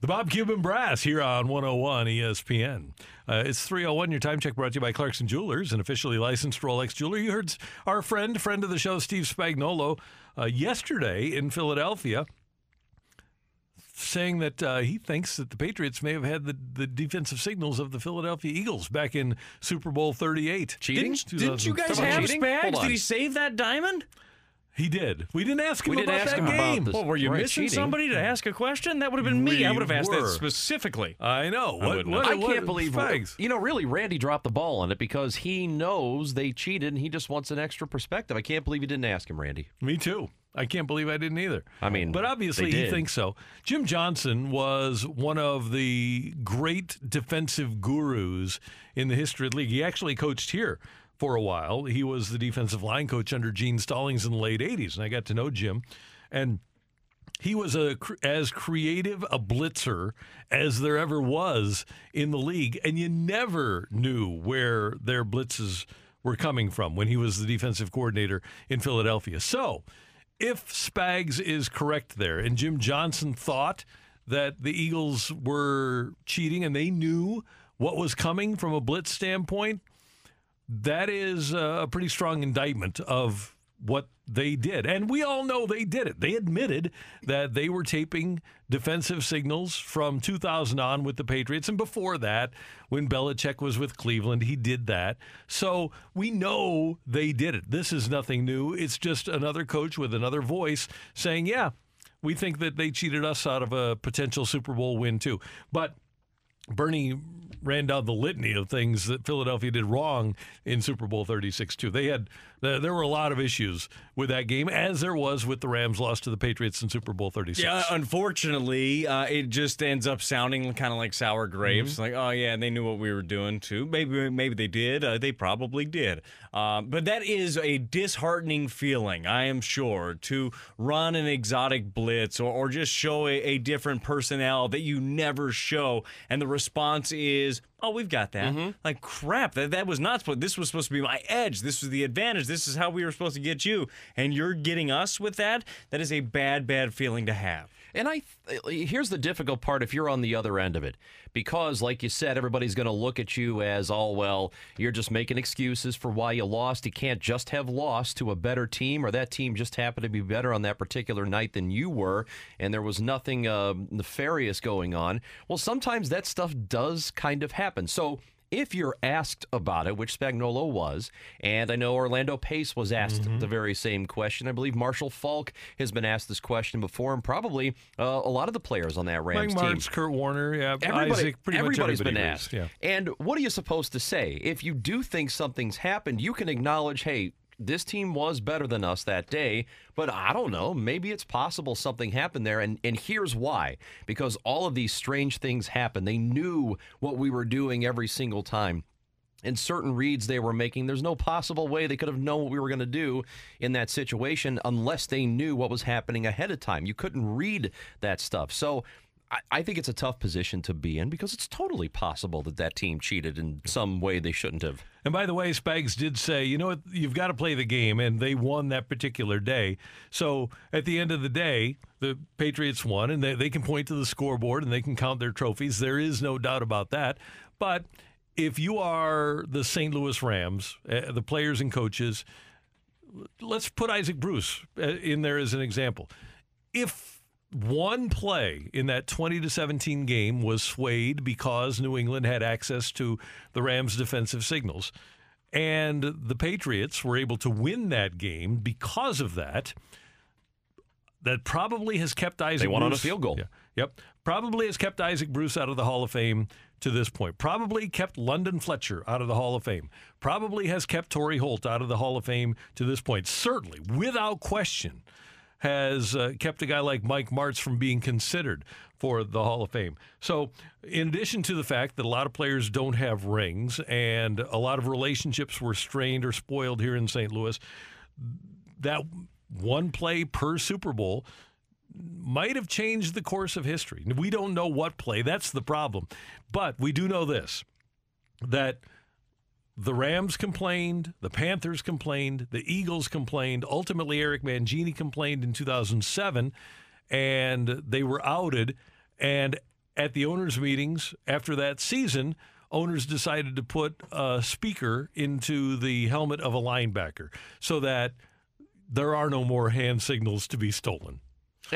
The Bob Cuban Brass here on 101 ESPN. Uh, it's 301. Your time check brought to you by Clarkson Jewelers, an officially licensed Rolex jeweler. You heard our friend, friend of the show, Steve Spagnuolo, uh, yesterday in Philadelphia saying that uh, he thinks that the Patriots may have had the, the defensive signals of the Philadelphia Eagles back in Super Bowl 38. Cheating? Didn't, didn't you guys have cheating? Spags? Did he save that diamond? He did. We didn't ask him We didn't about ask that him game. this. Well, were you missing cheating. somebody to ask a question? That would have been me. I would have asked that specifically. I know. What, wouldn't what, I can't believe Spags. you know. Really, Randy dropped the ball on it because he knows they cheated and he just wants an extra perspective. I can't believe you didn't ask him, Randy. Me too. I can't believe I didn't either. I mean, but obviously they he thinks so. Jim Johnson was one of the great defensive gurus in the history of the league. He actually coached here for a while. He was the defensive line coach under Gene Stallings in the late 80s, and I got to know Jim. And he was a as creative a blitzer as there ever was in the league, and you never knew where their blitzes were coming from when he was the defensive coordinator in Philadelphia. So, if Spags is correct there, and Jim Johnson thought that the Eagles were cheating and they knew what was coming from a blitz standpoint, that is a pretty strong indictment of what they did. And we all know they did it. They admitted that they were taping defensive signals from 2000 on with the Patriots. And before that, when Belichick was with Cleveland, he did that. So we know they did it. This is nothing new. It's just another coach with another voice saying, yeah, we think that they cheated us out of a potential Super Bowl win, too. But Bernie ran down the litany of things that Philadelphia did wrong in Super Bowl 36 too. They had there were a lot of issues with that game as there was with the Rams loss to the Patriots in Super Bowl 36. Yeah, unfortunately, uh, it just ends up sounding kind of like sour grapes. Mm-hmm. Like, oh yeah, they knew what we were doing too. Maybe, maybe they did. Uh, they probably did. Um, but that is a disheartening feeling, I am sure, to run an exotic blitz or, or just show a, a different personnel that you never show, and the response is. Oh, we've got that. Mm-hmm. Like crap. That that was not supposed. This was supposed to be my edge. This was the advantage. This is how we were supposed to get you, and you're getting us with that. That is a bad, bad feeling to have. And I here's the difficult part if you're on the other end of it. Because like you said everybody's going to look at you as all well, you're just making excuses for why you lost. You can't just have lost to a better team or that team just happened to be better on that particular night than you were and there was nothing uh, nefarious going on. Well, sometimes that stuff does kind of happen. So if you're asked about it, which Spagnuolo was, and I know Orlando Pace was asked Mm-hmm. the very same question. I believe Marshall Faulk has been asked this question before, and probably uh, a lot of the players on that Rams Mike team. Martz, Kurt Warner, yeah, Everybody, Isaac, pretty everybody's much everybody been agrees. asked. Yeah. And what are you supposed to say? If you do think something's happened, you can acknowledge, hey, this team was better than us that day, but I don't know. Maybe it's possible something happened there. And, and here's why because all of these strange things happened. They knew what we were doing every single time and certain reads they were making, there's no possible way they could have known what we were going to do in that situation unless they knew what was happening ahead of time. You couldn't read that stuff. So I, I think it's a tough position to be in because it's totally possible that that team cheated in some way they shouldn't have. And by the way, Spags did say, you know what, you've got to play the game, and they won that particular day. So at the end of the day, the Patriots won, and they, they can point to the scoreboard and they can count their trophies. There is no doubt about that. But if you are the St. Louis Rams, uh, the players and coaches, let's put Isaac Bruce uh, in there as an example. If one play in that 20 to 17 game was swayed because New England had access to the Rams' defensive signals, and the Patriots were able to win that game because of that, that probably has kept Isaac They won on a Bruce- field goal. Yeah. Yep. Probably has kept Isaac Bruce out of the Hall of Fame to this point. Probably kept London Fletcher out of the Hall of Fame. Probably has kept Torry Holt out of the Hall of Fame to this point. Certainly, without question, has uh, kept a guy like Mike Martz from being considered for the Hall of Fame. So, in addition to the fact that a lot of players don't have rings and a lot of relationships were strained or spoiled here in St. Louis, that one play per Super Bowl might have changed the course of history. We don't know what play. That's the problem. But we do know this that the Rams complained, the Panthers complained, the Eagles complained. Ultimately, Eric Mangini complained in 2007, and they were outed. And at the owners' meetings after that season, owners decided to put a speaker into the helmet of a linebacker so that there are no more hand signals to be stolen.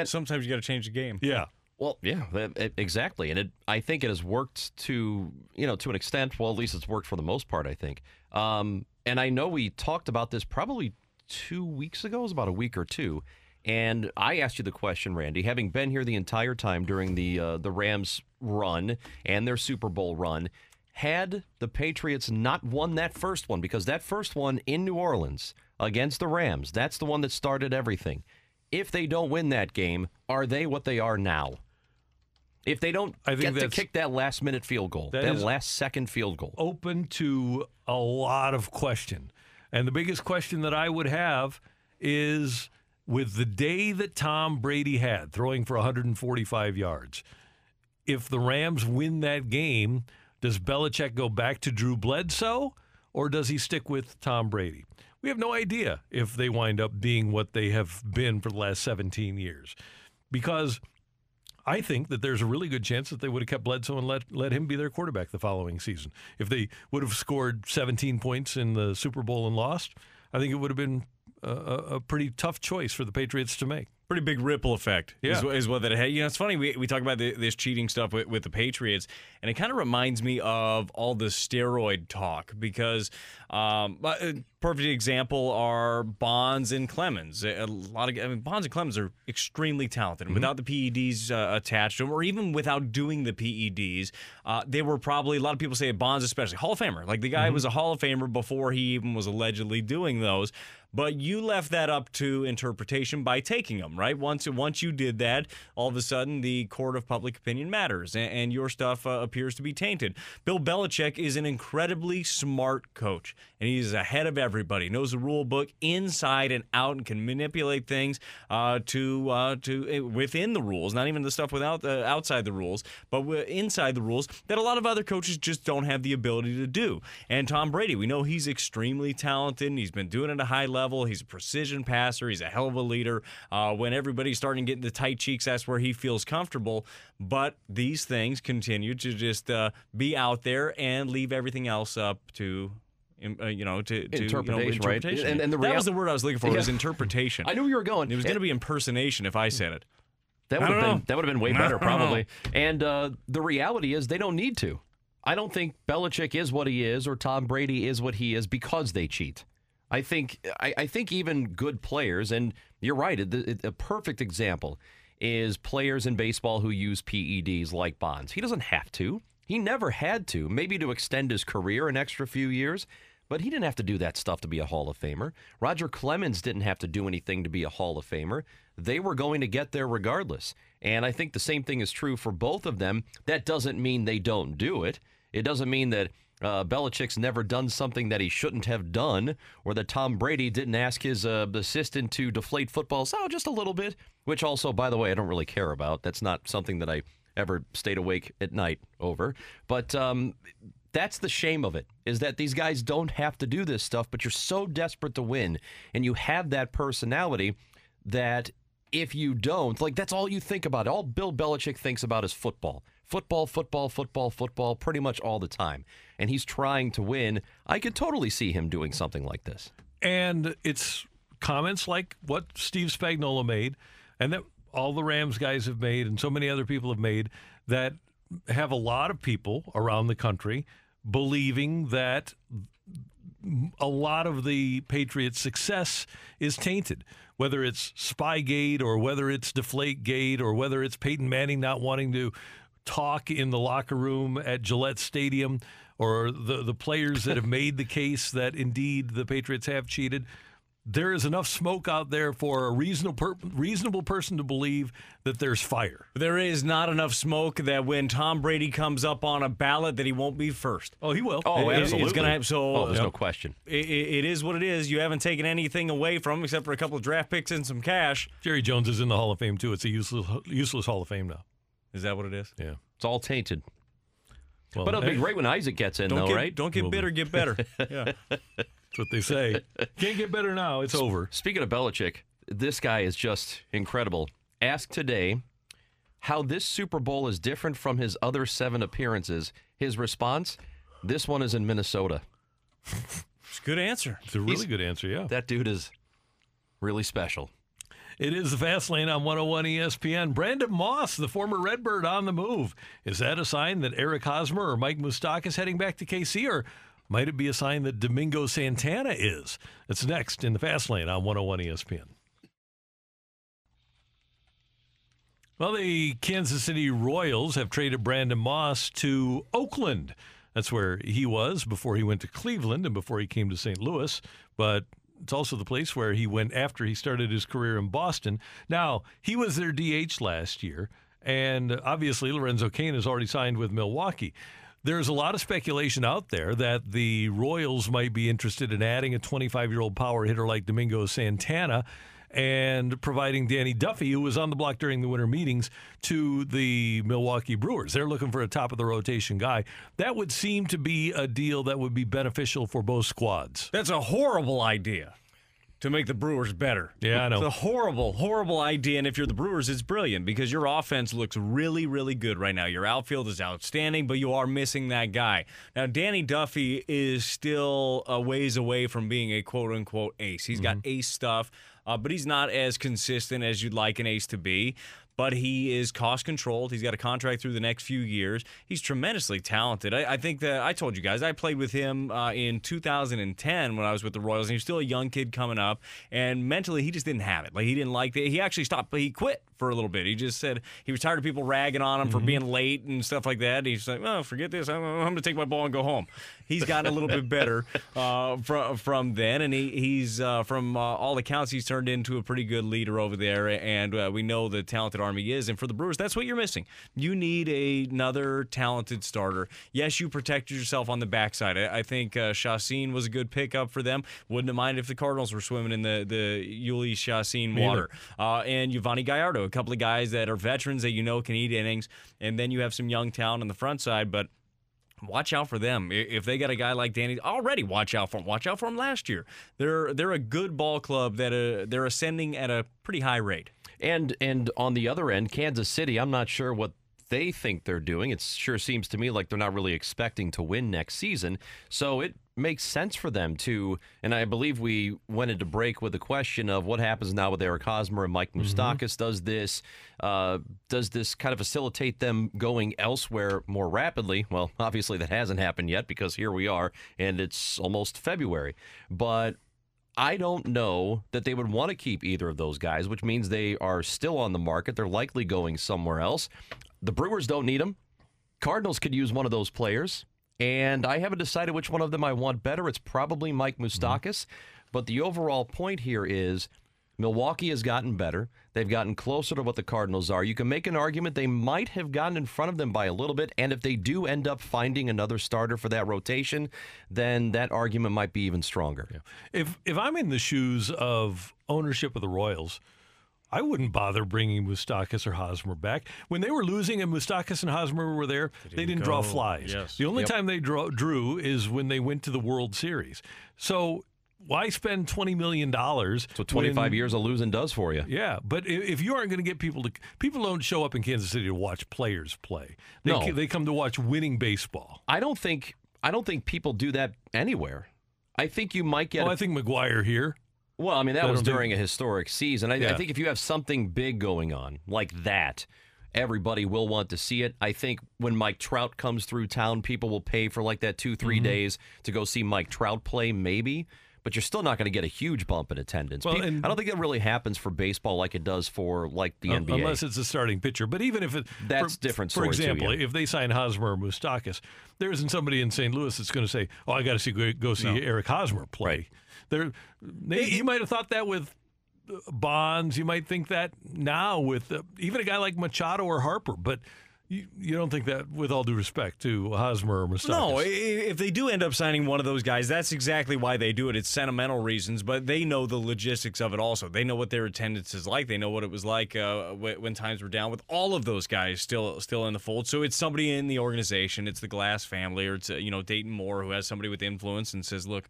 Sometimes you got to change the game. Yeah. Well, yeah, it- exactly, and it. I think it has worked to you know to an extent. Well, at least it's worked for the most part. I think. Um, and I know we talked about this probably two weeks ago. It was about a week or two. And I asked you the question, Randy, having been here the entire time during the uh, the Rams run and their Super Bowl run, had the Patriots not won that first one, because that first one in New Orleans against the Rams, that's the one that started everything. If they don't win that game, are they what they are now? If they don't I think get to kick that last minute field goal, That that, last second field goal. open to a lot of question. And the biggest question that I would have is with the day that Tom Brady had throwing for 145 yards, if the Rams win that game, does Belichick go back to Drew Bledsoe or does he stick with Tom Brady? We have no idea if they wind up being what they have been for the last 17 years. Because I think that there's a really good chance that they would have kept Bledsoe and let let him be their quarterback the following season. If they would have scored 17 points in the Super Bowl and lost, I think it would have been a, a, pretty tough choice for the Patriots to make. Pretty big ripple effect is, Yeah. is what that had. You know, it's funny we, we talk about the, this cheating stuff with, with the Patriots, and it kind of reminds me of all the steroid talk because um, but, uh, perfect example are Bonds and Clemens. A a lot of I mean, Bonds and Clemens are extremely talented. And Without the PEDs uh, attached to them, or even without doing the PEDs, uh, they were probably a lot of people say Bonds especially Hall of Famer. Like the guy was a Hall of Famer before he even was allegedly doing those. But you left that up to interpretation by taking them, right? Once once you did that, all of a sudden the court of public opinion matters, and, and your stuff uh, appears to be tainted. Bill Belichick is an incredibly smart coach, and he's ahead of everybody. Knows the rule book inside and out, and can manipulate things uh, to uh, to uh, within the rules, not even the stuff without outside the rules, but inside the rules that a lot of other coaches just don't have the ability to do. And Tom Brady, we know he's extremely talented, he's been doing it at a high level. He's a precision passer. He's a hell of a leader. Uh, when everybody's starting to get into tight cheeks, that's where he feels comfortable. But these things continue to just uh, be out there and leave everything else up to. Uh, you know, to, to you know, Interpretation, right? And- and the that real- was the word I was looking for. Was interpretation. I knew you were going. It was going to be impersonation if I said it. That would have been know. that would have been way better, probably. And uh, the reality is, they don't need to. I don't think Belichick is what he is, or Tom Brady is what he is because they cheat. I think I, I think even good players, and you're right. it- it- A perfect example is players in baseball who use PEDs like Bonds. He doesn't have to. He never had to. Maybe to extend his career an extra few years. But he didn't have to do that stuff to be a Hall of Famer. Roger Clemens didn't have to do anything to be a Hall of Famer. They were going to get there regardless. And I think the same thing is true for both of them. That doesn't mean they don't do it. It doesn't mean that uh, Belichick's never done something that he shouldn't have done, or that Tom Brady didn't ask his uh, assistant to deflate footballs oh, just a little bit, which also, by the way, I don't really care about. That's not something that I ever stayed awake at night over. But um, that's the shame of it is that these guys don't have to do this stuff but you're so desperate to win and you have that personality that if you don't like that's all you think about. All bill belichick thinks about is football. Football football football football pretty much all the time. And he's trying to win. I could totally see him doing something like this. And it's comments like what Steve Spagnuolo made, and that all the Rams guys have made, and so many other people have made, that have a lot of people around the country believing that a lot of the Patriots' success is tainted. Whether it's Spygate or whether it's Deflategate or whether it's Peyton Manning not wanting to talk in the locker room at Gillette Stadium or the, the players that have made the case that indeed the Patriots have cheated. There is enough smoke out there for a reasonable per, reasonable person to believe that there's fire. There is not enough smoke that when Tom Brady comes up on a ballot that he won't be first. Oh, he will. oh It- absolutely It's gonna have, so oh there's no question it, it is what it is. You haven't taken anything away from him except for a couple of draft picks and some cash. Jerry Jones is in the Hall of Fame too. It's a useless useless Hall of Fame now. Is that what it is? Yeah. it's all tainted Well, but it'll be great when isaac gets in Don't though get right don't get Will be. bitter, get better. yeah. That's what they say. Can't get better now. It's over. Speaking of Belichick, this guy is just incredible. Asked today, how this Super Bowl is different from his other seven appearances. His response: "This one is in Minnesota." It's a good answer. It's a really good answer, yeah. That dude is really special. It is the Fast Lane on 101 ESPN. Brandon Moss, the former Redbird, on the move. Is that a sign that Eric Hosmer or Mike Mustak is heading back to KC, or might it be a sign that Domingo Santana is? It's next in the Fast Lane on 101 ESPN. Well, the Kansas City Royals have traded Brandon Moss to Oakland. That's where he was before he went to Cleveland and before he came to St. Louis. But it's also the place where he went after he started his career in Boston. Now, he was their DH last year, and obviously Lorenzo Cain has already signed with Milwaukee. There's a lot of speculation out there that the Royals might be interested in adding a 25 year old power hitter like Domingo Santana and providing Danny Duffy, who was on the block during the winter meetings, to the Milwaukee Brewers. They're looking for a top of the rotation guy. That would seem to be a deal that would be beneficial for both squads. That's a horrible idea to make the Brewers better. Yeah, I know. It's a horrible, horrible idea. And if you're the Brewers, it's brilliant because your offense looks really, really good right now. Your outfield is outstanding, but you are missing that guy. Now, Danny Duffy is still a ways away from being a quote unquote ace. He's got ace stuff, uh, but he's not as consistent as you'd like an ace to be but he is cost controlled. He's got a contract through the next few years. He's tremendously talented. I, I think that I told you guys I played with him uh, in 2010 when I was with the Royals, and he was still a young kid coming up. And mentally, he just didn't have it. Like he didn't like it. He actually stopped. He quit for a little bit. He just said he was tired of people ragging on him for being late and stuff like that. He's like, "Oh, forget this. I'm, I'm going to take my ball and go home." He's gotten a little bit better uh, from from then, and he, he's uh, from uh, all accounts he's turned into a pretty good leader over there. And uh, we know the talented army is. And for the Brewers, that's what you're missing. You need a, another talented starter. Yes, you protected yourself on the backside. I, I think uh, Chacin was a good pickup for them. Wouldn't have minded if the Cardinals were swimming in the the Jhoulys Chacin water. Uh, and Yovani Gallardo, a couple of guys that are veterans that you know can eat innings, and then you have some young talent on the front side, but. Watch out for them. If they got a guy like Danny, already watch out for them. Watch out for them last year. They're they're a good ball club that uh, they're ascending at a pretty high rate. And and on the other end, Kansas City, I'm not sure what they think they're doing. It sure seems to me like they're not really expecting to win next season. So it makes sense for them to, and I believe we went into break with the question of what happens now with Eric Hosmer and Mike Moustakas. Does this uh, does this kind of facilitate them going elsewhere more rapidly? Well, obviously that hasn't happened yet because here we are, and it's almost February. But I don't know that they would want to keep either of those guys, which means they are still on the market. They're likely going somewhere else. The Brewers don't need them. Cardinals could use one of those players, and I haven't decided which one of them I want better. It's probably Mike mm-hmm. Moustakas, but the overall point here is Milwaukee has gotten better. They've gotten closer to what the Cardinals are. You can make an argument they might have gotten in front of them by a little bit, and if they do end up finding another starter for that rotation, then that argument might be even stronger. If if I'm in the shoes of ownership of the Royals, I wouldn't bother bringing Moustakas or Hosmer back. When they were losing and Moustakas and Hosmer were there, they didn't draw flies. Yes. The only Yep. time they draw, drew is when they went to the World Series. So why spend twenty million dollars? So 25 years of losing does for you. Yeah, but if you aren't going to get people to, people don't show up in Kansas City to watch players play. They, No. they come to watch winning baseball. I don't think I don't think people do that anywhere. I think you might get Well, a I think McGwire here. Well, I mean, that was during a historic season. I, I think if you have something big going on like that, everybody will want to see it. I think when Mike Trout comes through town, people will pay for like that two, 3 Mm-hmm. days to go see Mike Trout play, maybe. But you're still not going to get a huge bump in attendance. Well, Pe- and- I don't think that really happens for baseball like it does for like the Un- NBA. Unless it's a starting pitcher. But even if it. That's for, different For story, too, example, yeah. if they sign Hosmer or Moustakas, there isn't somebody in St. Louis that's going to say, oh, I got to see go, see Eric Hosmer play. Right. There, they, you might have thought that with uh, Bonds. You might think that now with uh, even a guy like Machado or Harper. But you, you don't think that, with all due respect to Hosmer or Moustakas. No, if they do end up signing one of those guys, that's exactly why they do it. It's sentimental reasons, but they know the logistics of it also. They know what their attendance is like. They know what it was like uh, when times were down with all of those guys still still in the fold. So it's somebody in the organization. It's the Glass family, or it's uh, you know Dayton Moore who has somebody with influence and says, "Look,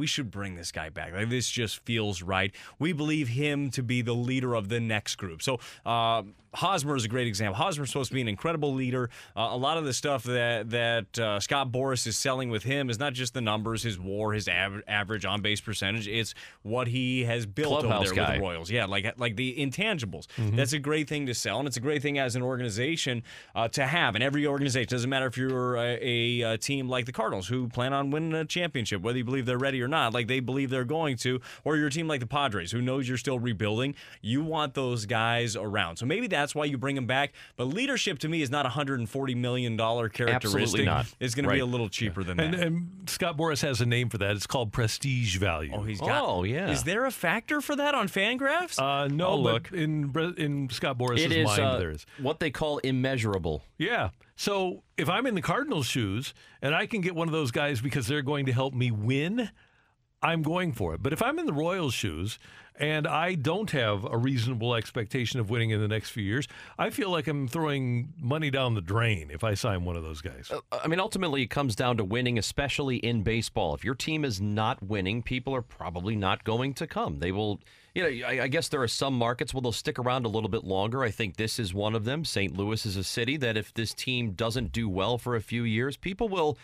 we should bring this guy back. Like this just feels right. We believe him to be the leader of the next group. So uh, Hosmer is a great example. Hosmer's supposed to be an incredible leader. Uh, a lot of the stuff that that uh, Scott Boras is selling with him is not just the numbers, his WAR, his av- average on base percentage. It's what he has built Clubhouse over there guy. with the Royals. Yeah, like like the intangibles. That's a great thing to sell, and it's a great thing as an organization uh, to have. And every organization doesn't matter if you're a, a, a team like the Cardinals who plan on winning a championship, whether you believe they're ready or not, like they believe they're going to, or you're a team like the Padres who knows you're still rebuilding. You want those guys around. So maybe that's why you bring them back. But leadership to me is not a hundred and forty million dollar characteristic. Absolutely not. It's going to be a little cheaper than that. And, and Scott Boras has a name for that. It's called prestige value. Oh, he's got. Oh, yeah. Is there a factor for that on Fangraphs? uh, no, I'll but look. in in Scott Boras's It is mind, uh, there is. what they call immeasurable. Yeah. So if I'm in the Cardinals' shoes and I can get one of those guys because they're going to help me win, I'm going for it. But if I'm in the Royals' shoes and I don't have a reasonable expectation of winning in the next few years, I feel like I'm throwing money down the drain if I sign one of those guys. Uh, I mean, ultimately, it comes down to winning, especially in baseball. If your team is not winning, people are probably not going to come. They will, you know, I, I guess there are some markets where they'll stick around a little bit longer. I think this is one of them. St. Louis is a city that if this team doesn't do well for a few years, people will.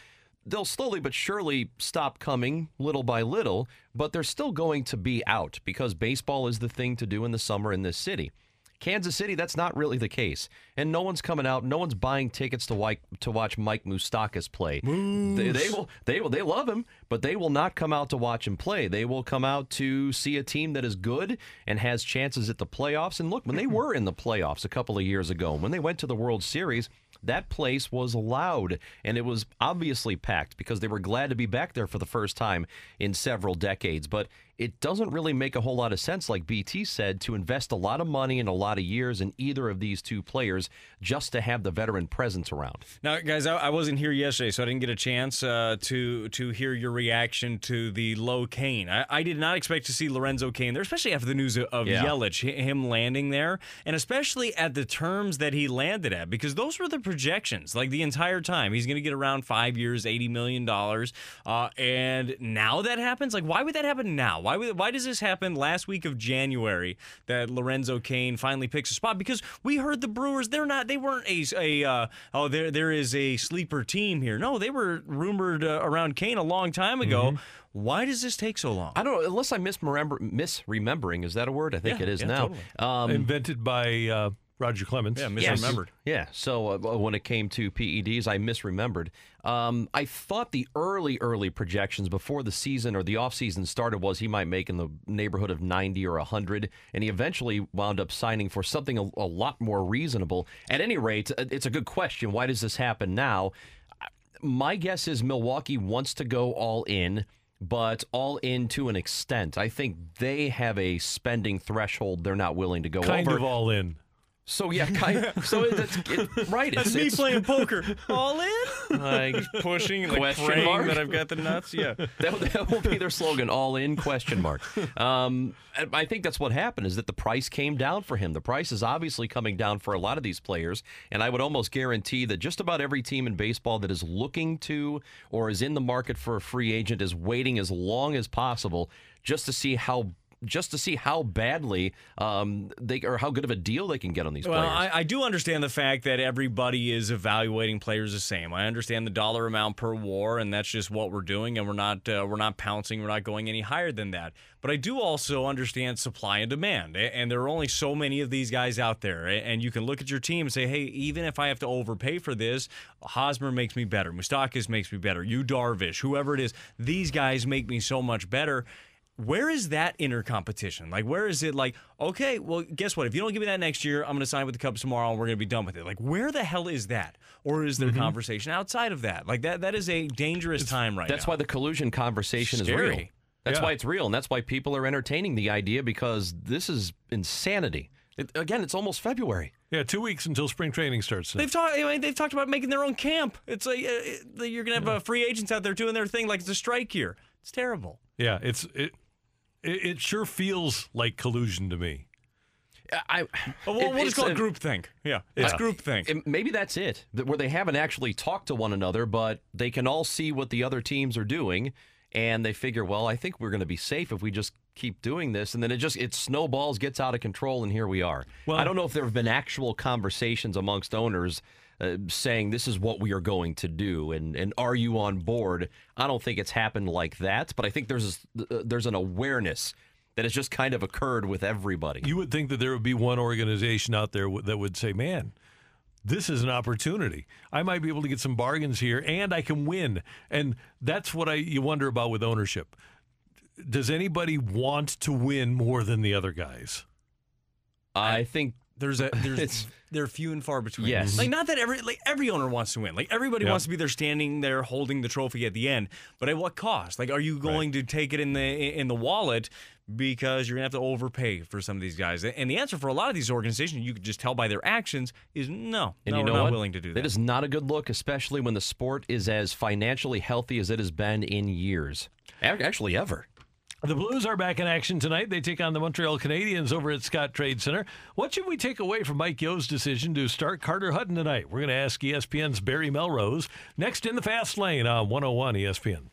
They'll slowly but surely stop coming little by little, but they're still going to be out because baseball is the thing to do in the summer in this city. Kansas City, that's not really the case, and no one's coming out. No one's buying tickets to watch to watch Mike Moustakas play. They, they will, they will, they love him, but they will not come out to watch him play. They will come out to see a team that is good and has chances at the playoffs. And look, when they mm-hmm. were in the playoffs a couple of years ago, when they went to the World Series, that place was loud and it was obviously packed because they were glad to be back there for the first time in several decades. But it doesn't really make a whole lot of sense, like BT said, to invest a lot of money and a lot of years in either of these two players just to have the veteran presence around. Now, guys, I, I wasn't here yesterday, so I didn't get a chance uh, to to hear your reaction to the low Kane. I, I did not expect to see Lorenzo Cain there, especially after the news of, of Yeah. Yelich, him landing there, and especially at the terms that he landed at, because those were the projections. Like the entire time, he's going to get around five years, eighty million dollars, uh, and now that happens. Like, why would that happen now? Why why does this happen last week of January that Lorenzo Cain finally picks a spot? Because we heard the Brewers, they're not, they weren't a, a uh, oh, there there is a sleeper team here. No, they were rumored uh, around Cain a long time ago. Why does this take so long? I don't know, unless I'm misremember, misremembering. Is that a word? I think Yeah, it is yeah, now. totally. Um, Invented by uh, Roger Clemens. Yeah, Yes. misremembered. Yeah. So uh, when it came to PEDs, I misremembered. Um, I thought the early, early projections before the season or the offseason started was he might make in the neighborhood of 90 or 100, and he eventually wound up signing for something a, a lot more reasonable. At any rate, uh, it's a good question. Why does this happen now? My guess is Milwaukee wants to go all in, but all in to an extent. I think they have a spending threshold they're not willing to go Kind over. of all in. So yeah, kind so it's it, right. It's, That's me it's- playing poker. All in? like, Pushing, like Question praying mark? that I've got the nuts. Yeah. that, that will be their slogan. All in question mark. Um, I think that's what happened is that the price came down for him. The price is obviously coming down for a lot of these players, and I would almost guarantee that just about every team in baseball that is looking to or is in the market for a free agent is waiting as long as possible just to see how. Just to see how badly um, they or how good of a deal they can get on these Well, players. I, I do understand the fact that everybody is evaluating players the same. I understand the dollar amount per war, and that's just what we're doing, and we're not uh, we're not pouncing, we're not going any higher than that. But I do also understand supply and demand, and there are only so many of these guys out there. And you can look at your team and say, hey, even if I have to overpay for this, Hosmer makes me better, Moustakas makes me better, you Darvish, whoever it is, these guys make me so much better where is that inner competition? Like, where is it like, okay, well, guess what? If you don't give me that next year, I'm going to sign with the Cubs tomorrow and we're going to be done with it. Like, where the hell is that? Or is there conversation outside of that? Like, that that is a dangerous time right That's now. why the collusion conversation is real. That's Yeah. why it's real, and that's why people are entertaining the idea because this is insanity. It, again, it's almost February. Yeah, two weeks until spring training starts. They've talked. I mean, they've talked about making their own camp. It's like uh, uh, you're gonna have uh, free agents out there doing their thing, like it's a strike year. It's terrible. yeah, it's it, it. It sure feels like collusion to me. I, Well, it- we'll just call it groupthink. Yeah, it's groupthink. it- maybe that's it, where they haven't actually talked to one another, but they can all see what the other teams are doing. and they figure, well, I think we're going to be safe if we just keep doing this, and then it just it snowballs, gets out of control, and here we are. Well- I don't know if there have been actual conversations amongst owners. Uh, saying this is what we are going to do, and and are you on board? I don't think it's happened like that, but I think there's uh, there's an awareness that has just kind of occurred with everybody. You would think that there would be one organization out there w- that would say, man, this is an opportunity. I might be able to get some bargains here and I can win. And that's what I you wonder about with ownership. Does anybody want to win more than the other guys? I think There's a there's It's- they're few and far between. Yes. Like not that every like every owner wants to win. Like everybody Yeah. wants to be there standing there holding the trophy at the end. But at what cost? Like are you going to take it in the in the wallet because you're gonna have to overpay for some of these guys? And the answer for a lot of these organizations, you could just tell by their actions, is no. And no, you know we're not what? willing to do that. That is not a good look, especially when the sport is as financially healthy as it has been in years. Actually, ever. The Blues are back in action tonight. They take on the Montreal Canadiens over at Scottrade Center. What should we take away from Mike Yeo's decision to start Carter Hutton tonight? We're going to ask ESPN's Barry Melrose next in the fast lane on 101 ESPN.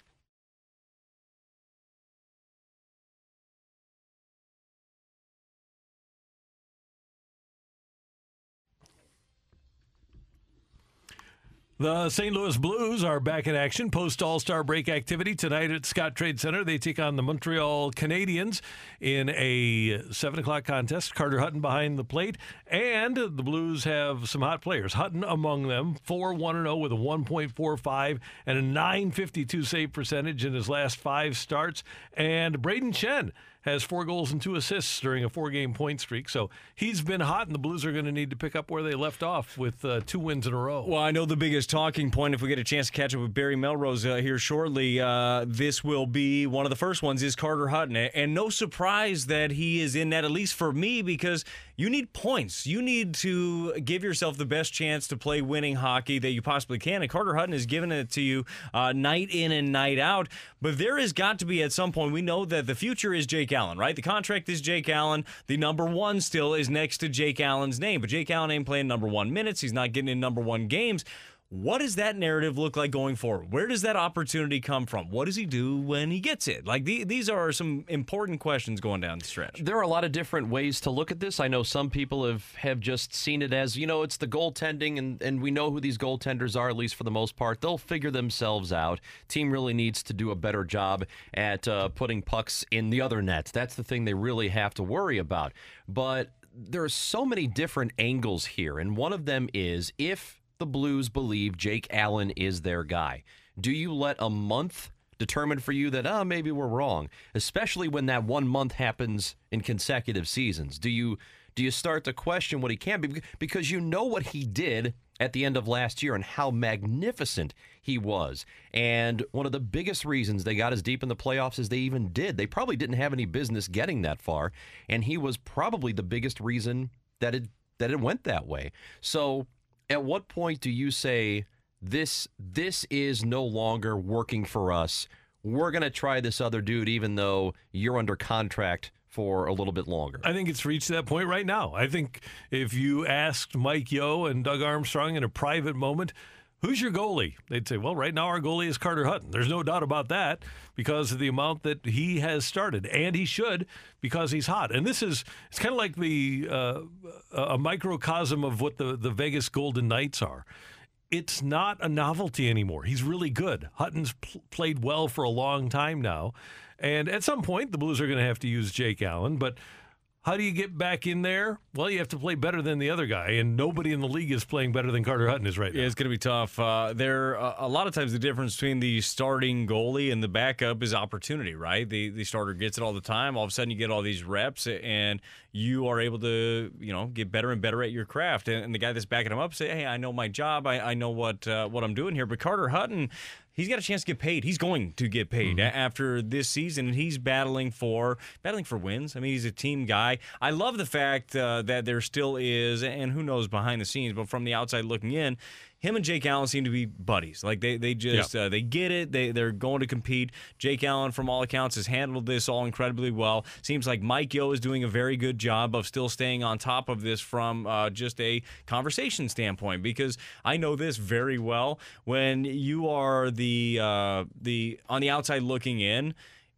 The St. Louis Blues are back in action post All Star break activity tonight at Scottrade Center. They take on the Montreal Canadiens in a 7 o'clock contest. Carter Hutton behind the plate. And the Blues have some hot players. Hutton among them, 4 1 0 with a 1.45 and a 952 save percentage in his last five starts. And Brayden Schenn has four goals and two assists during a four game point streak. So he's been hot, and the Blues are going to need to pick up where they left off with uh, two wins in a row. Well, I know the biggest talking point, if we get a chance to catch up with Barry Melrose uh, here shortly, uh, this will be one of the first ones is Carter Hutton. And no surprise that he is in that, at least for me, because you need points. You need to give yourself the best chance to play winning hockey that you possibly can. And Carter Hutton has given it to you uh, night in and night out. But there has got to be at some point, we know that the future is Jake Allen, right? The contract is Jake Allen. The number one still is next to Jake Allen's name. But Jake Allen ain't playing number one minutes. He's not getting in number one games. What does that narrative look like going forward? Where does that opportunity come from? What does he do when he gets it? Like the, these are some important questions going down the stretch. There are a lot of different ways to look at this. I know some people have, have just seen it as, you know, it's the goaltending, and, and we know who these goaltenders are, at least for the most part. They'll figure themselves out. Team really needs to do a better job at uh, putting pucks in the other net. That's the thing they really have to worry about. But there are so many different angles here, and one of them is if the Blues believe Jake Allen is their guy, do you let a month determine for you that oh maybe we're wrong especially when that one month happens in consecutive seasons? Do you do you start to question what he can be? Because you know what he did at the end of last year and how magnificent he was. And one of the biggest reasons they got as deep in the playoffs as they even did they probably didn't have any business getting that far and he was probably the biggest reason that it that it went that way. So at what point do you say this this is no longer working for us we're going to try this other dude even though you're under contract for a little bit longer I think it's reached that point right now. I think if you asked Mike Yeo and Doug Armstrong in a private moment, who's your goalie? They'd say, well, right now our goalie is Carter Hutton. There's no doubt about that because of the amount that he has started, and he should because he's hot. And this is it's kind of like the uh, a microcosm of what the the Vegas Golden Knights are. It's not a novelty anymore. He's really good. Hutton's pl- played well for a long time now. And at some point, the Blues are going to have to use Jake Allen. But how do you get back in there? Well, you have to play better than the other guy. And nobody in the league is playing better than Carter Hutton is right now. Yeah, it's going to be tough. Uh, there, uh, a lot of times, the difference between the starting goalie and the backup is opportunity, right? The the starter gets it all the time. All of a sudden, you get all these reps, and you are able to, you know, get better and better at your craft. And, and the guy that's backing him up say, "Hey, I know my job. I, I know what uh, what I'm doing here." But Carter Hutton. He's got a chance to get paid. He's going to get paid a- after this season, and he's battling for battling for wins. I mean, he's a team guy. I love the fact uh, that there still is, and who knows behind the scenes, but from the outside looking in, him and Jake Allen seem to be buddies. Like they they just uh, they get it. They they're going to compete. Jake Allen, from all accounts, has handled this all incredibly well. Seems like Mike Yeo is doing a very good job of still staying on top of this from uh, just a conversation standpoint. Because I know this very well. When you are the uh, the on the outside looking in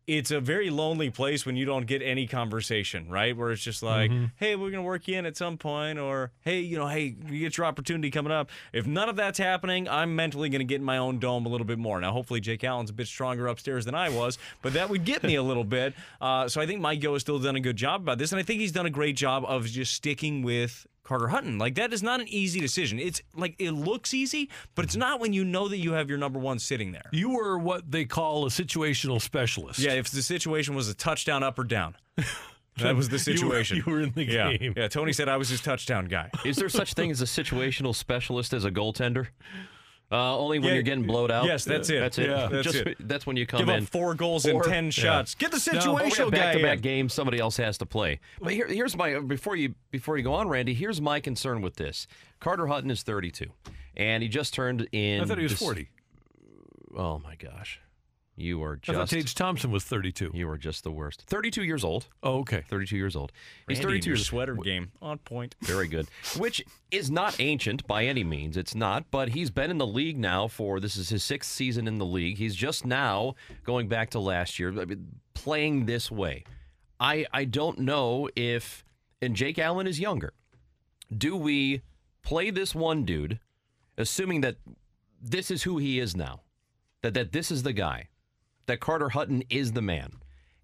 it's a very lonely place when you don't get any conversation, right? Where it's just like, hey, we're going to work you in at some point, or hey, you know, hey, you get your opportunity coming up. If none of that's happening, I'm mentally going to get in my own dome a little bit more. Now, hopefully, Jake Allen's a bit stronger upstairs than I was, but that would get me a little bit. Uh, so I think Mike Yeo has still done a good job about this, and I think he's done a great job of just sticking with Carter Hutton. Like that is not an easy decision. It's like it looks easy, but it's not when you know that you have your number one sitting there. You were what they call a situational specialist. Yeah, if the situation was a touchdown up or down. That was the You were- situation. you were in the yeah. game. Yeah, Tony said I was his touchdown guy. Is there such thing as a situational specialist as a goaltender? Uh, only when Yeah, you're getting blowed out. yes, that's it. That's it. Yeah. That's Just it. that's when you come Give in. up four goals in Or- ten shots. Get the situational have guy back-to-back in. games. Somebody else has to play. But here, here's my before you before you go on, Randy. Here's my concern with this. Carter Hutton is 32, and he just turned in. I thought he was Dec- 40. Oh my gosh, you are just Tage Thompson was 32. you are just the worst. 32 years old. Oh, okay. 32 years old. He's Randy, 32 your years sweater game on point. Very good. Which is not ancient by any means. It's not, but he's been in the league now for this is his sixth season in the league. He's just now going back to last year, I mean, playing this way. I I don't know if and Jake Allen is younger. Do we play this one dude, assuming that this is who he is now, that that this is the guy, that Carter Hutton is the man,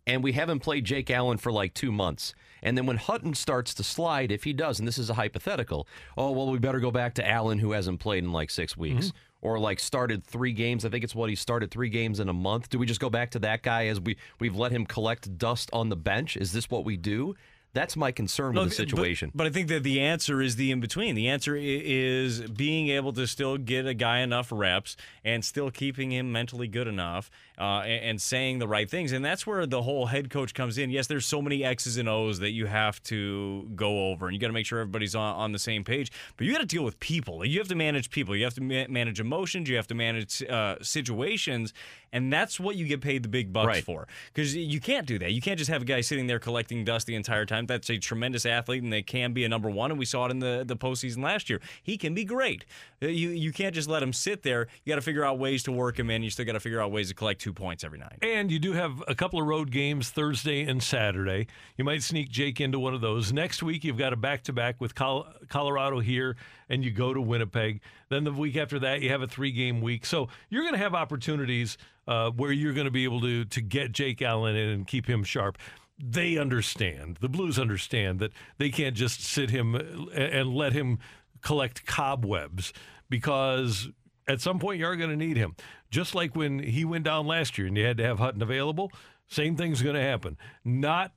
and we haven't played Jake Allen for like two months, and then when Hutton starts to slide, if he does, and this is a hypothetical, oh well, we better go back to Allen who hasn't played in like six weeks. Mm-hmm. Or like started three games. I think it's what he started three games in a month. Do we just go back to that guy as we we've let him collect dust on the bench? Is this what we do? That's my concern with the situation. But, I think that the answer is the in between. The answer is being able to still get a guy enough reps and still keeping him mentally good enough uh, and, and saying the right things. And that's where the whole head coach comes in. Yes, there's so many X's and O's that you have to go over, and you got to make sure everybody's on, on the same page. But you got to deal with people. You have to manage people. You have to ma- manage emotions. You have to manage uh, situations. And that's what you get paid the big bucks Right. for. Because you can't do that. You can't just have a guy sitting there collecting dust the entire time. That's a tremendous athlete, and they can be a number one. And we saw it in the, the postseason last year. He can be great. Uh, You you can't just let him sit there. You got to figure out ways to work him in. You still got to figure out ways to collect two points every night. And you do have a couple of road games Thursday and Saturday. You might sneak Jake into one of those. Next week, you've got a back to back with Col- Colorado here, and you go to Winnipeg. Then the week after that, you have a three game week. So you're going to have opportunities uh, where you're going to be able to, to get Jake Allen in and keep him sharp. They understand, the Blues understand that they can't just sit him uh, and let him collect cobwebs because at some point you are going to need him. Just like when he went down last year and you had to have Hutton available, same thing's going to happen. Not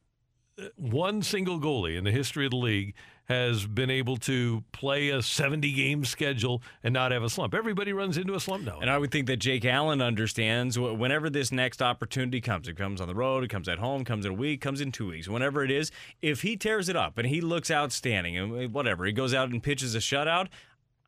uh, one single goalie in the history of the league has been able to play a 70 game schedule and not have a slump. Everybody runs into a slump now. And I would think that Jake Allen understands whenever this next opportunity comes, it comes on the road, it comes at home, comes in a week, comes in two weeks, whenever it is, if he tears it up and he looks outstanding and eh, whatever, he goes out and pitches a shutout,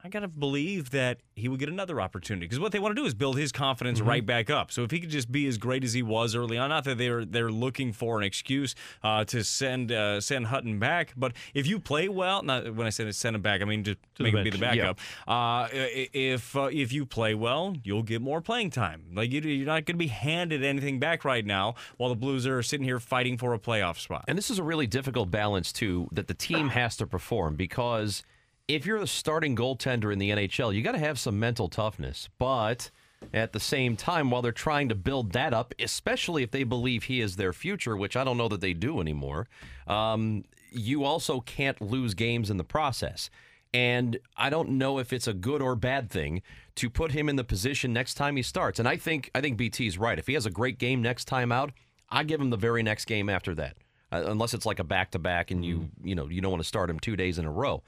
I got to believe that he would get another opportunity because what they want to do is build his confidence right back up. So if he could just be as great as he was early on, not that they're they're looking for an excuse uh, to send uh, send Hutton back, but if you play well, not when I say send him back, I mean just the make him be the backup. Uh, if uh, if you play well, you'll get more playing time. Like you- you're not going to be handed anything back right now while the Blues are sitting here fighting for a playoff spot. And this is a really difficult balance, too, that the team has to perform because if you're the starting goaltender in the NHL, you got to have some mental toughness. But at the same time, while they're trying to build that up, especially if they believe he is their future, which I don't know that they do anymore, um, you also can't lose games in the process. And I don't know if it's a good or bad thing to put him in the position next time he starts. And I think I think BT's right. If he has a great game next time out, I give him the very next game after that. Uh, unless it's like a back to back and you you know you don't want to start him two days in a row.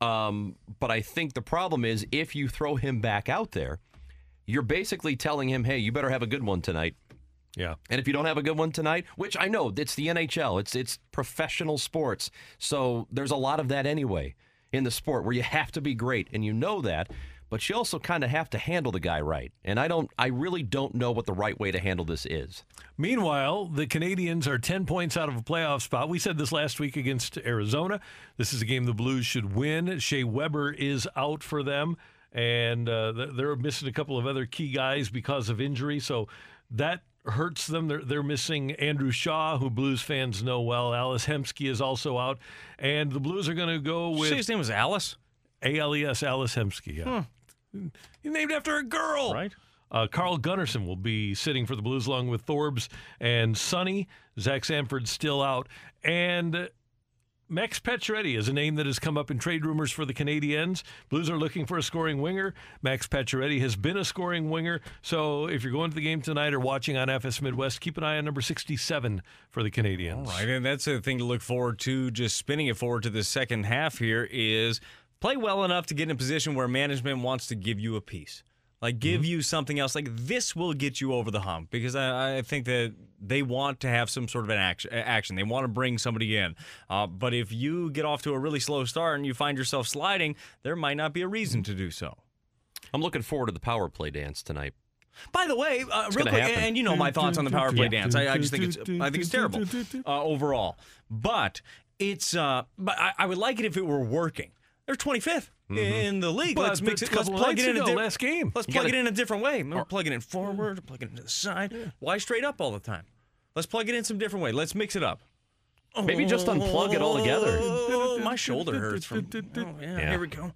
Um, but I think the problem is if you throw him back out there, you're basically telling him, "Hey, you better have a good one tonight." yeah. And if you don't have a good one tonight, which I know it's the NHL, it's it's professional sports, so there's a lot of that anyway in the sport where you have to be great, and you know that. But you also kind of have to handle the guy right. And I don't, I really don't know what the right way to handle this is. Meanwhile, the Canadiens are 10 points out of a playoff spot. We said this last week against Arizona. This is a game the Blues should win. Shea Weber is out for them, and uh, they're missing a couple of other key guys because of injury. So that hurts them. They're, they're missing Andrew Shaw, who Blues fans know well. Alice Hemsky is also out. And the Blues are going to go Did you say with his name was Alice, A L E S, Alice Hemsky. Yeah. He's named after a girl. right? Uh, Carl Gunnarsson will be sitting for the Blues along with Thorbs and Sonny. Zach Sanford's still out. And Max Pacioretty is a name that has come up in trade rumors for the Canadiens. Blues are looking for a scoring winger. Max Pacioretty has been a scoring winger. So if you're going to the game tonight or watching on FS Midwest, keep an eye on number 67 for the Canadiens. Right, and that's the thing to look forward to. Just spinning it forward to the second half here is play well enough to get in a position where management wants to give you a piece, like give you something else. Like this will get you over the hump because I, I think that they want to have some sort of an action. Action. They want to bring somebody in. Uh, but if you get off to a really slow start and you find yourself sliding, there might not be a reason to do so. I'm looking forward to the power play dance tonight. By the way, uh, real quick, happen. and you know my thoughts on the power play Yeah. dance. I, I just think it's I think it's terrible uh, overall. But it's uh, but I, I would like it if it were working. They're 25th in the league. But let's mix it. Let's plug it in a ago, di- last game. Let's You plug gotta- it in a different way. We're plugging it forward, plugging it to the side. Why straight up all the time? Let's plug it in some different way. Let's mix it up. Maybe just unplug it altogether. Oh, my shoulder hurts from. Oh, yeah, Yeah. Here we go.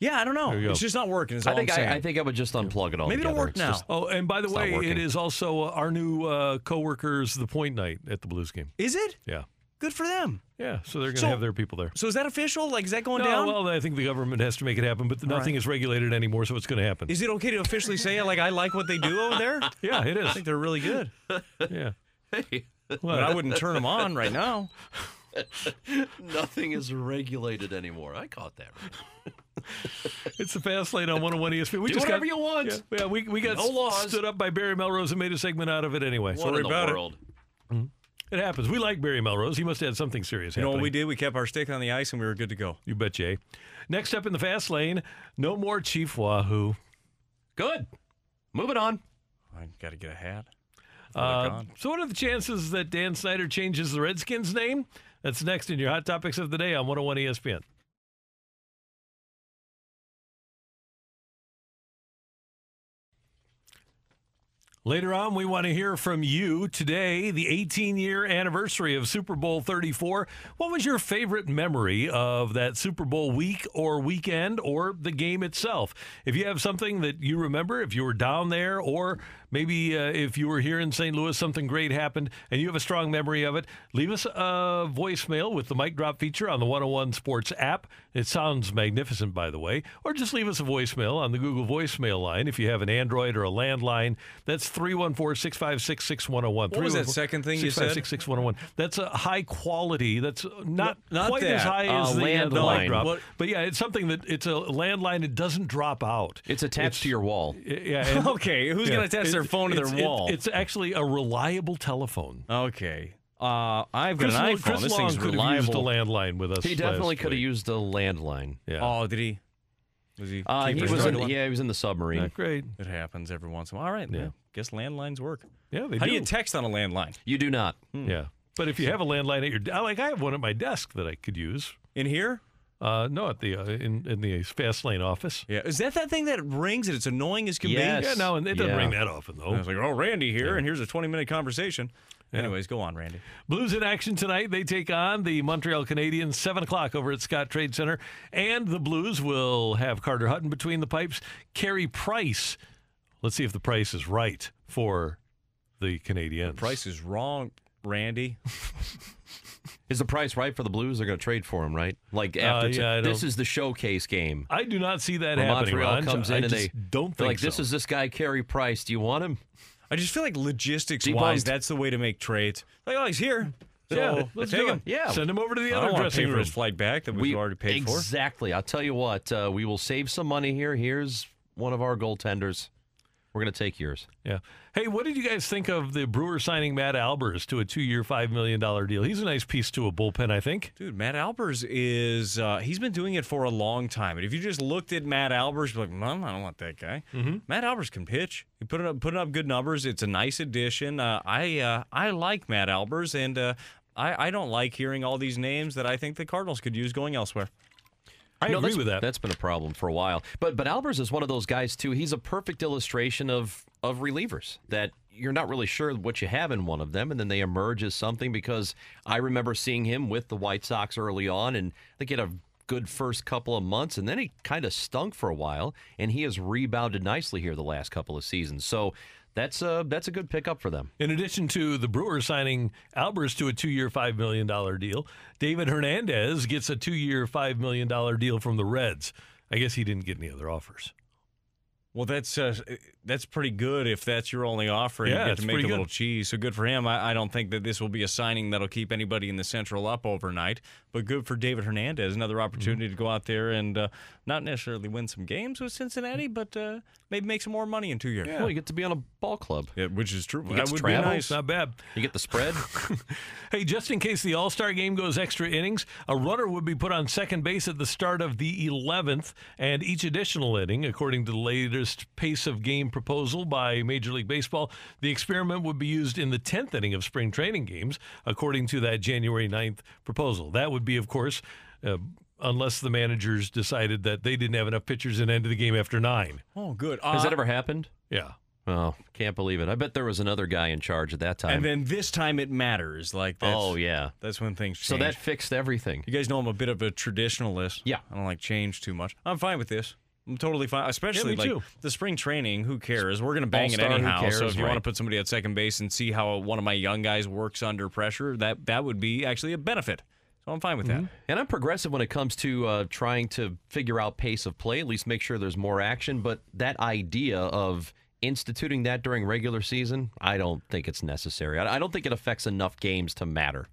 Yeah, I don't know. There you go. It's just not working. Is I think I'm saying. I, I think I would just unplug it all. Maybe it'll work It's now. just- Oh, and by the way, it is working. is also our new uh, co-workers, the point night at the Blues game. Is it Yeah. Good for them? Yeah, so they're going to So- have their people there. So is that official? Like, is that going No, down? well, I think the government has to make it happen, but nothing right. is regulated anymore, so it's going to happen. Is it okay to officially say like I like what they do over there? Yeah, it is. I think they're really good, Yeah. Hey, but I wouldn't turn them on right now. nothing is regulated anymore. I caught that. Right. It's the fast lane on 101 ESPN. We Do just whatever got, you want. Yeah, yeah, we, we got No laws. stood up by Barry Melrose and made a segment out of it anyway. What Sorry in the about it. world? Mm-hmm. It happens. We like Barry Melrose. He must have had something serious You know what we did? We kept our stick on the ice and we were good to go. You bet, Jay. Next up in the fast lane, no more Chief Wahoo. Good. Moving on. I got to get a hat. Uh, so, what are the chances that Dan Snyder changes the Redskins name? That's next in your hot topics of the day on 101 ESPN. Later on, we want to hear from you today, the 18 year anniversary of Super Bowl 34. What was your favorite memory of that Super Bowl week or weekend or the game itself? If you have something that you remember, if you were down there, or maybe uh, if you were here in St. Louis, something great happened and you have a strong memory of it, leave us a voicemail with the mic drop feature on the 101 Sports app. It sounds magnificent, by the way. Or just leave us a voicemail on the Google voicemail line if you have an Android or a landline. That's 314 656 6101. What was that second thing you said? 6101. That's a high quality. That's not, Not quite as high Uh, as the, uh, the landline. drop. What- But yeah, it's something that it's a landline. It doesn't drop out. It's attached to your wall. Yeah. and- Okay, who's yeah, going to attach their phone to it's- their it- wall? it's actually a reliable telephone. okay. Uh, I've got Chris, an Lo- iPhone. Chris this Long thing's could have used a landline with us. He definitely could have used a landline. Yeah. Oh, did he? Was he? Uh, he was in, yeah, he was in the submarine. Yeah, great. It happens every once in a while. All right. Yeah. Guess landlines work. Yeah, they do. How do do. you text on a landline? You do not. yeah. But if you have a landline at your, I like I have one at my desk that I could use. In here? Uh, no, at the uh, in in the fast lane office. Yeah. Is that that thing that rings and it's annoying as can Yes. be? Yeah, no, and it doesn't Yeah. ring that often though. I though. was like, oh, Randy here, and here's a 20 minute conversation. Anyways, go on, Randy. Blues in action tonight. They take on the Montreal Canadiens, 7 o'clock over at Scottrade Center. And the Blues will have Carter Hutton between the pipes. Carey Price. Let's see if the price is right for the Canadiens. Price is wrong, Randy. Is the price right for the Blues? They're going to trade for him, right? Like after Uh, t- yeah, I this is the showcase game. I do not see that Where happening, Montreal Ron. comes I in and just they don't think like, this is this guy Carey Price. Do you want him? I just feel like logistics wise, that's the way to make trades. Like, oh, he's here. So yeah, let's take do him. Yeah. Send him over to the I other don't want to pay dressing for his flight back that we've already paid for. exactly. I'll tell you what. Uh, we will save some money here. Here's one of our goaltenders. We're going to take yours. Yeah. Hey, what did you guys think of the Brewer signing Matt Albers to a two-year, five million dollar deal? He's a nice piece to a bullpen, I think. Dude, Matt Albers is, uh, he's been doing it for a long time. And if you just looked at Matt Albers, you're like, Mom, I don't want that guy. Mm-hmm. Matt Albers can pitch. He put up, putting up good numbers. It's a nice addition. Uh, I, uh, I like Matt Albers, and uh, I, I don't like hearing all these names that I think the Cardinals could use going elsewhere. I No, agree with that. That's been a problem for a while. But but Albers is one of those guys too. He's a perfect illustration of of relievers that you're not really sure what you have in one of them, and then they emerge as something. Because I remember seeing him with the White Sox early on, and I think he had a good first couple of months, and then he kind of stunk for a while, and he has rebounded nicely here the last couple of seasons. So. That's a that's a good pickup for them. In addition to the Brewers signing Albers to a two-year, five million dollar deal, David Hernandez gets a two-year, five million dollar deal from the Reds. I guess he didn't get any other offers. Well, that's uh, that's pretty good if that's your only offer. and Yeah, you get to make a pretty little good. cheese. So good for him. I, I don't think that this will be a signing that'll keep anybody in the Central up overnight. But good for David Hernandez. Another opportunity to go out there and uh, not necessarily win some games with Cincinnati, but uh, maybe make some more money in two years. Well, you get to be on a ball club. Yeah, which is true. get That would travel. be nice. Not bad. You get the spread. Hey, just in case the All Star game goes extra innings, a runner would be put on second base at the start of the 11th, and each additional inning, according to the latest pace of game proposal by Major League Baseball, the experiment would be used in the 10th inning of spring training games, according to that January 9th proposal. That would be, of course, uh, unless the managers decided that they didn't have enough pitchers and ended the game after nine. Oh, good. Has Uh, that ever happened? Yeah. Oh, can't believe it. I bet there was another guy in charge at that time. and then this time it matters. Like that's, oh, yeah. that's when things change. So that fixed everything. You guys know I'm a bit of a traditionalist. Yeah. I don't like change too much. I'm fine with this. I'm totally fine. Especially me like too. the spring training. Who cares? We're gonna bang All-star, it who anyhow. so if you right. want to put somebody at second base and see how one of my young guys works under pressure, that that would be actually a benefit. So I'm fine with that. And I'm progressive when it comes to uh, trying to figure out pace of play, at least make sure there's more action. But that idea of instituting that during regular season, I don't think it's necessary. I I don't think it affects enough games to matter.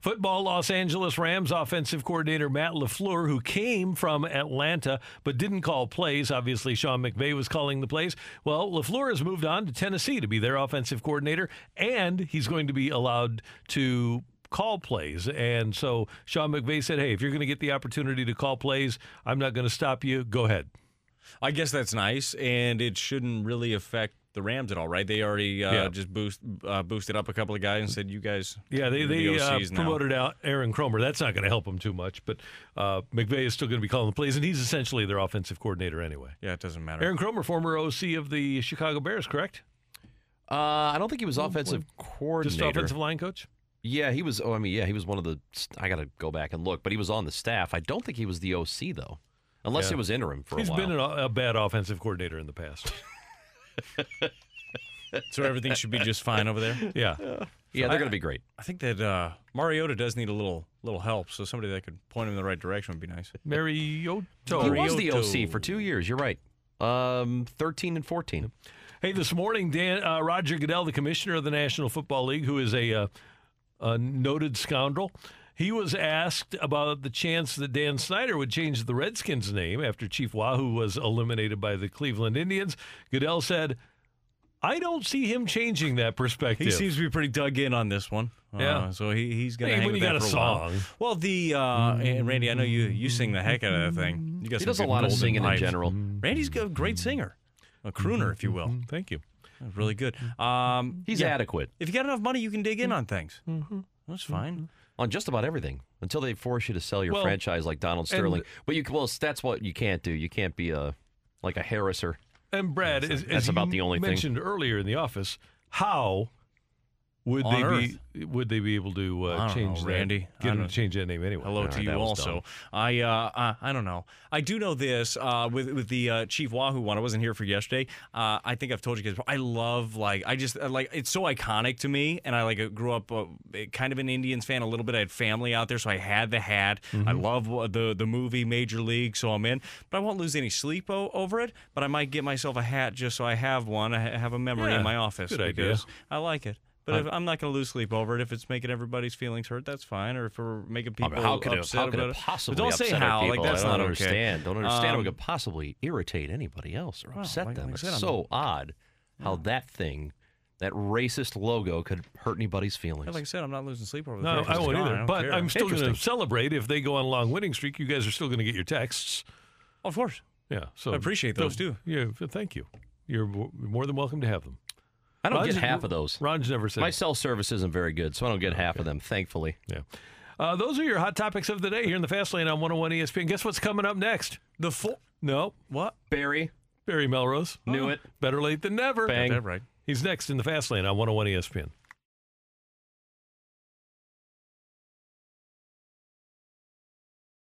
Football Los Angeles Rams offensive coordinator Matt LaFleur, who came from Atlanta but didn't call plays. Obviously, Sean McVay was calling the plays. Well, LaFleur has moved on to Tennessee to be their offensive coordinator, and he's going to be allowed to call plays. And so Sean McVay said, Hey, if you're going to get the opportunity to call plays, I'm not going to stop you. Go ahead. I guess that's nice, and it shouldn't really affect the Rams at all, right? They already uh, Yeah. just boost uh, boosted up a couple of guys and said, "You guys, Yeah, they, you're they the uh, promoted out Aaron Kromer. That's not going to help him too much, but uh, McVay is still going to be calling the plays, and he's essentially their offensive coordinator anyway. Yeah, it doesn't matter. Aaron Kromer, former OC of the Chicago Bears, correct? Uh, I don't think he was offensive coordinator. Just offensive line coach? Yeah, he was. Oh, I mean, yeah, he was one of the. I got to go back and look, but he was on the staff. I don't think he was the OC though, unless Yeah. it was interim for He's a while. He's been a, a bad offensive coordinator in the past. so everything should be just fine over there. Yeah. yeah, they're going to be great. I think that uh, Mariota does need a little little help, so somebody that could point him in the right direction would be nice. Mariota. He was the OC for two years. You're right. Um, thirteen and fourteen. Hey, this morning, Dan uh, Roger Goodell, the commissioner of the National Football League, who is a, uh, a noted scoundrel, he was asked about the chance that Dan Snyder would change the Redskins' name after Chief Wahoo was eliminated by the Cleveland Indians. Goodell said, "I don't see him changing that perspective." He seems to be pretty dug in on this one. Yeah. Uh, so he, he's going to Hey, hang when with you that got a for a while. song. Well, the uh, and Randy, I know you you sing the heck out of that thing. You got He does a lot of golden singing in general. Randy's a great singer, a crooner, if you will. Mm, Thank you. Really good. Mm-hmm. Um, mm-hmm. He's yeah. adequate If you got enough money, you can dig in mm-hmm. on things. That's fine. on just about everything until they force you to sell your Well, franchise like Donald and- Sterling. but you well, that's what you can't do. You can't be a like a Harriser. And Brad, as, That's as about you the only thing. mentioned earlier in the office, how would they Earth. be? Would they be able to uh, change know, that? Randy. Get them to change that name anyway. Hello All to you also. dumb. I uh, I don't know. I do know this uh, with with the uh, Chief Wahoo one. I wasn't here for yesterday. Uh, I think I've told you guys. before, I love like I just uh, like it's so iconic to me, and I like grew up uh, kind of an Indians fan a little bit. I had family out there, so I had the hat. I love the the movie Major League, so I'm in. But I won't lose any sleep o- over it. But I might get myself a hat just so I have one. I have a memory Yeah, in my office good idea. because I like it. But if, I'm not going to lose sleep over it. If it's making everybody's feelings hurt, that's fine. Or if we're making I people mean, how could it, upset how could about it possibly But don't say how. our Like people? that's I don't not understand. Don't understand how Um, it could possibly irritate anybody else or upset like- them. like it's said, I'm- so odd. how that thing, that racist logo, could hurt anybody's feelings. Like I said, I'm not losing sleep over the No, I won't gone. either. don't But care. I'm still going to celebrate if they go on a long winning streak. You guys are still going to get your texts. of course. Yeah, so I appreciate those, so- too. Yeah, thank you. You're more than welcome to have them. I don't get half of those. Ron's never said. My cell service isn't very good, so I don't get half of them, thankfully. yeah. Uh, those are your hot topics of the day here in the Fast Lane on 101 ESPN. Guess what's coming up next? The full. No, What? Barry, Barry Melrose. Knew it. Better late than never. Bang. That right. He's next in the Fast Lane on 101 ESPN.